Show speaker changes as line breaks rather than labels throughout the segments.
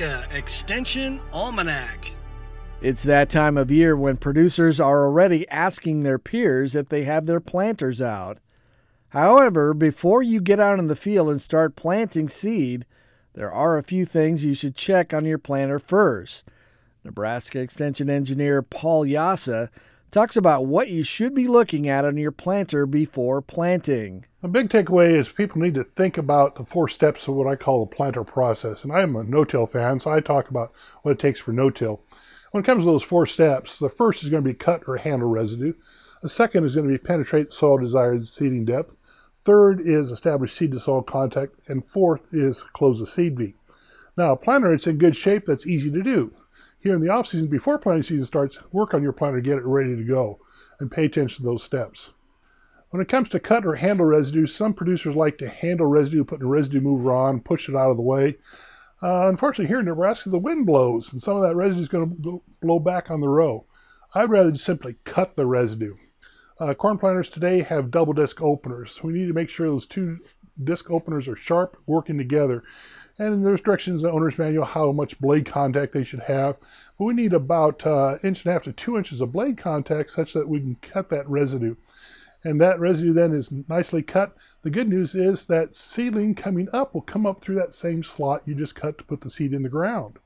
Extension Almanac.
It's that time of year when producers are already asking their peers if they have their planters out. However, before you get out in the field and start planting seed, there are a few things you should check on your planter first. Nebraska Extension Engineer Paul Jasa talks about what you should be looking at on your planter before planting.
A big takeaway is people need to think about the four steps of what I call the planter process. And I'm a no-till fan, so I talk about what it takes for no-till. When it comes to those four steps, the first is going to be cut or handle residue. The second is going to be penetrate soil desired seeding depth. Third is establish seed to soil contact. And fourth is close the seed V. Now, a planter, it's in good shape. That's easy to do. Here in the off season, before planting season starts, work on your planter, get it ready to go, and pay attention to those steps. When it comes to cut or handle residue, some producers like to handle residue, put a residue mover on, push it out of the way. Uh, unfortunately, here in Nebraska, the wind blows, and some of that residue is going to blow back on the row. I'd rather just simply cut the residue. Uh, corn planters today have double disc openers. We need to make sure those two disc openers are sharp, working together. And there's directions in the owner's manual how much blade contact they should have. But we need about uh, inch and a half to two inches of blade contact such that we can cut that residue and that residue then is nicely cut. The good news is that seedling coming up will come up through that same slot you just cut to put the seed in the ground.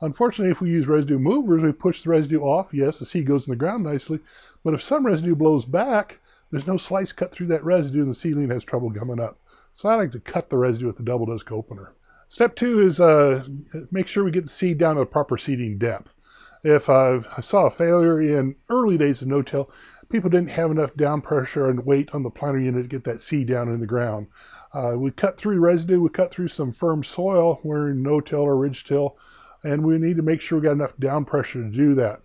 Unfortunately, if we use residue movers, we push the residue off. Yes, the seed goes in the ground nicely, but if some residue blows back, there's no slice cut through that residue and the seedling has trouble coming up. So I like to cut the residue with the double disc opener. Step two is uh, make sure we get the seed down to the proper seeding depth. If I saw a failure in early days of no-till, people didn't have enough down pressure and weight on the planter unit to get that seed down in the ground. Uh, we cut through residue, we cut through some firm soil, we're in no-till or ridge-till, and we need to make sure we got enough down pressure to do that.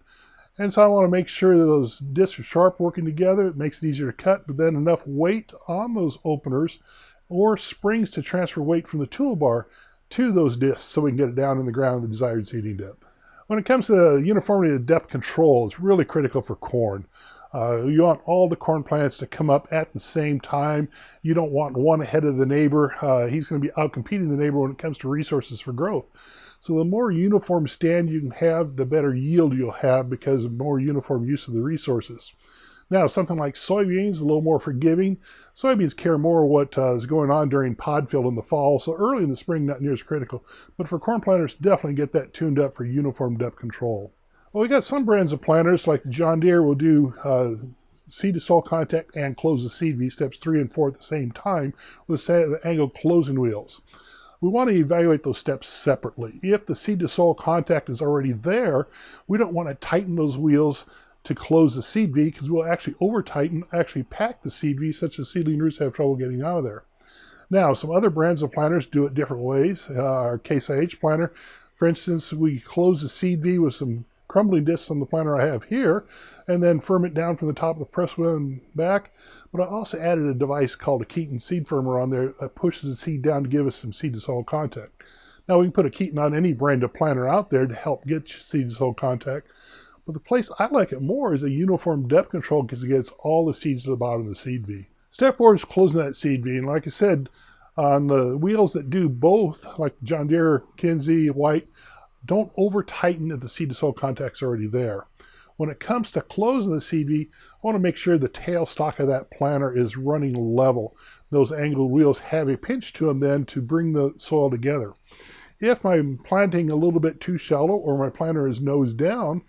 And so I want to make sure that those discs are sharp working together. It makes it easier to cut, but then enough weight on those openers or springs to transfer weight from the toolbar to those discs so we can get it down in the ground the desired seeding depth. When it comes to uniformity of depth control, it's really critical for corn. Uh, you want all the corn plants to come up at the same time. You don't want one ahead of the neighbor. Uh, he's going to be out competing the neighbor when it comes to resources for growth. So the more uniform stand you can have, the better yield you'll have because of more uniform use of the resources. Now, something like soybeans, a little more forgiving. Soybeans care more what uh, is going on during pod fill in the fall, so early in the spring, not near as critical. But for corn planters, definitely get that tuned up for uniform depth control. Well, we got some brands of planters, like the John Deere will do uh, seed to soil contact and close the seed V steps three and four at the same time with the angle closing wheels. We want to evaluate those steps separately. If the seed to soil contact is already there, we don't want to tighten those wheels to close the seed V because we'll actually over tighten, actually pack the seed V such that seedling roots have trouble getting out of there. Now, some other brands of planters do it different ways. Uh, our Case IH planter, for instance, we close the seed V with some crumbling discs on the planter I have here, and then firm it down from the top of the press wheel and back. But I also added a device called a Keeton seed firmer on there that pushes the seed down to give us some seed to soil contact. Now we can put a Keeton on any brand of planter out there to help get seed to soil contact. But the place I like it more is a uniform depth control because it gets all the seeds to the bottom of the seed V. Step four is closing that seed V. And like I said, on the wheels that do both, like John Deere, Kinze, White, don't over tighten if the seed to soil contact's already there. When it comes to closing the seed V, I want to make sure the tail stock of that planter is running level. Those angled wheels have a pinch to them then to bring the soil together. If I'm planting a little bit too shallow or my planter is nose down,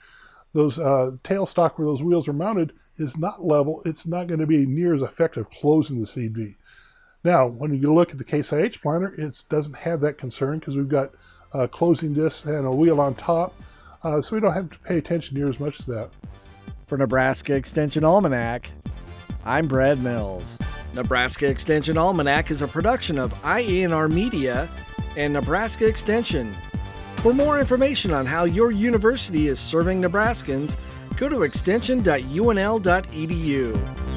those uh, tailstock where those wheels are mounted is not level. It's not going to be near as effective closing the seed V. Now, when you look at the Case IH planter, it doesn't have that concern because we've got uh, closing discs and a wheel on top, uh, so we don't have to pay attention near as much as that.
For Nebraska Extension Almanac, I'm Brad Mills. Nebraska Extension Almanac is a production of IANR Media and Nebraska Extension. For more information on how your university is serving Nebraskans, go to extension.unl.edu.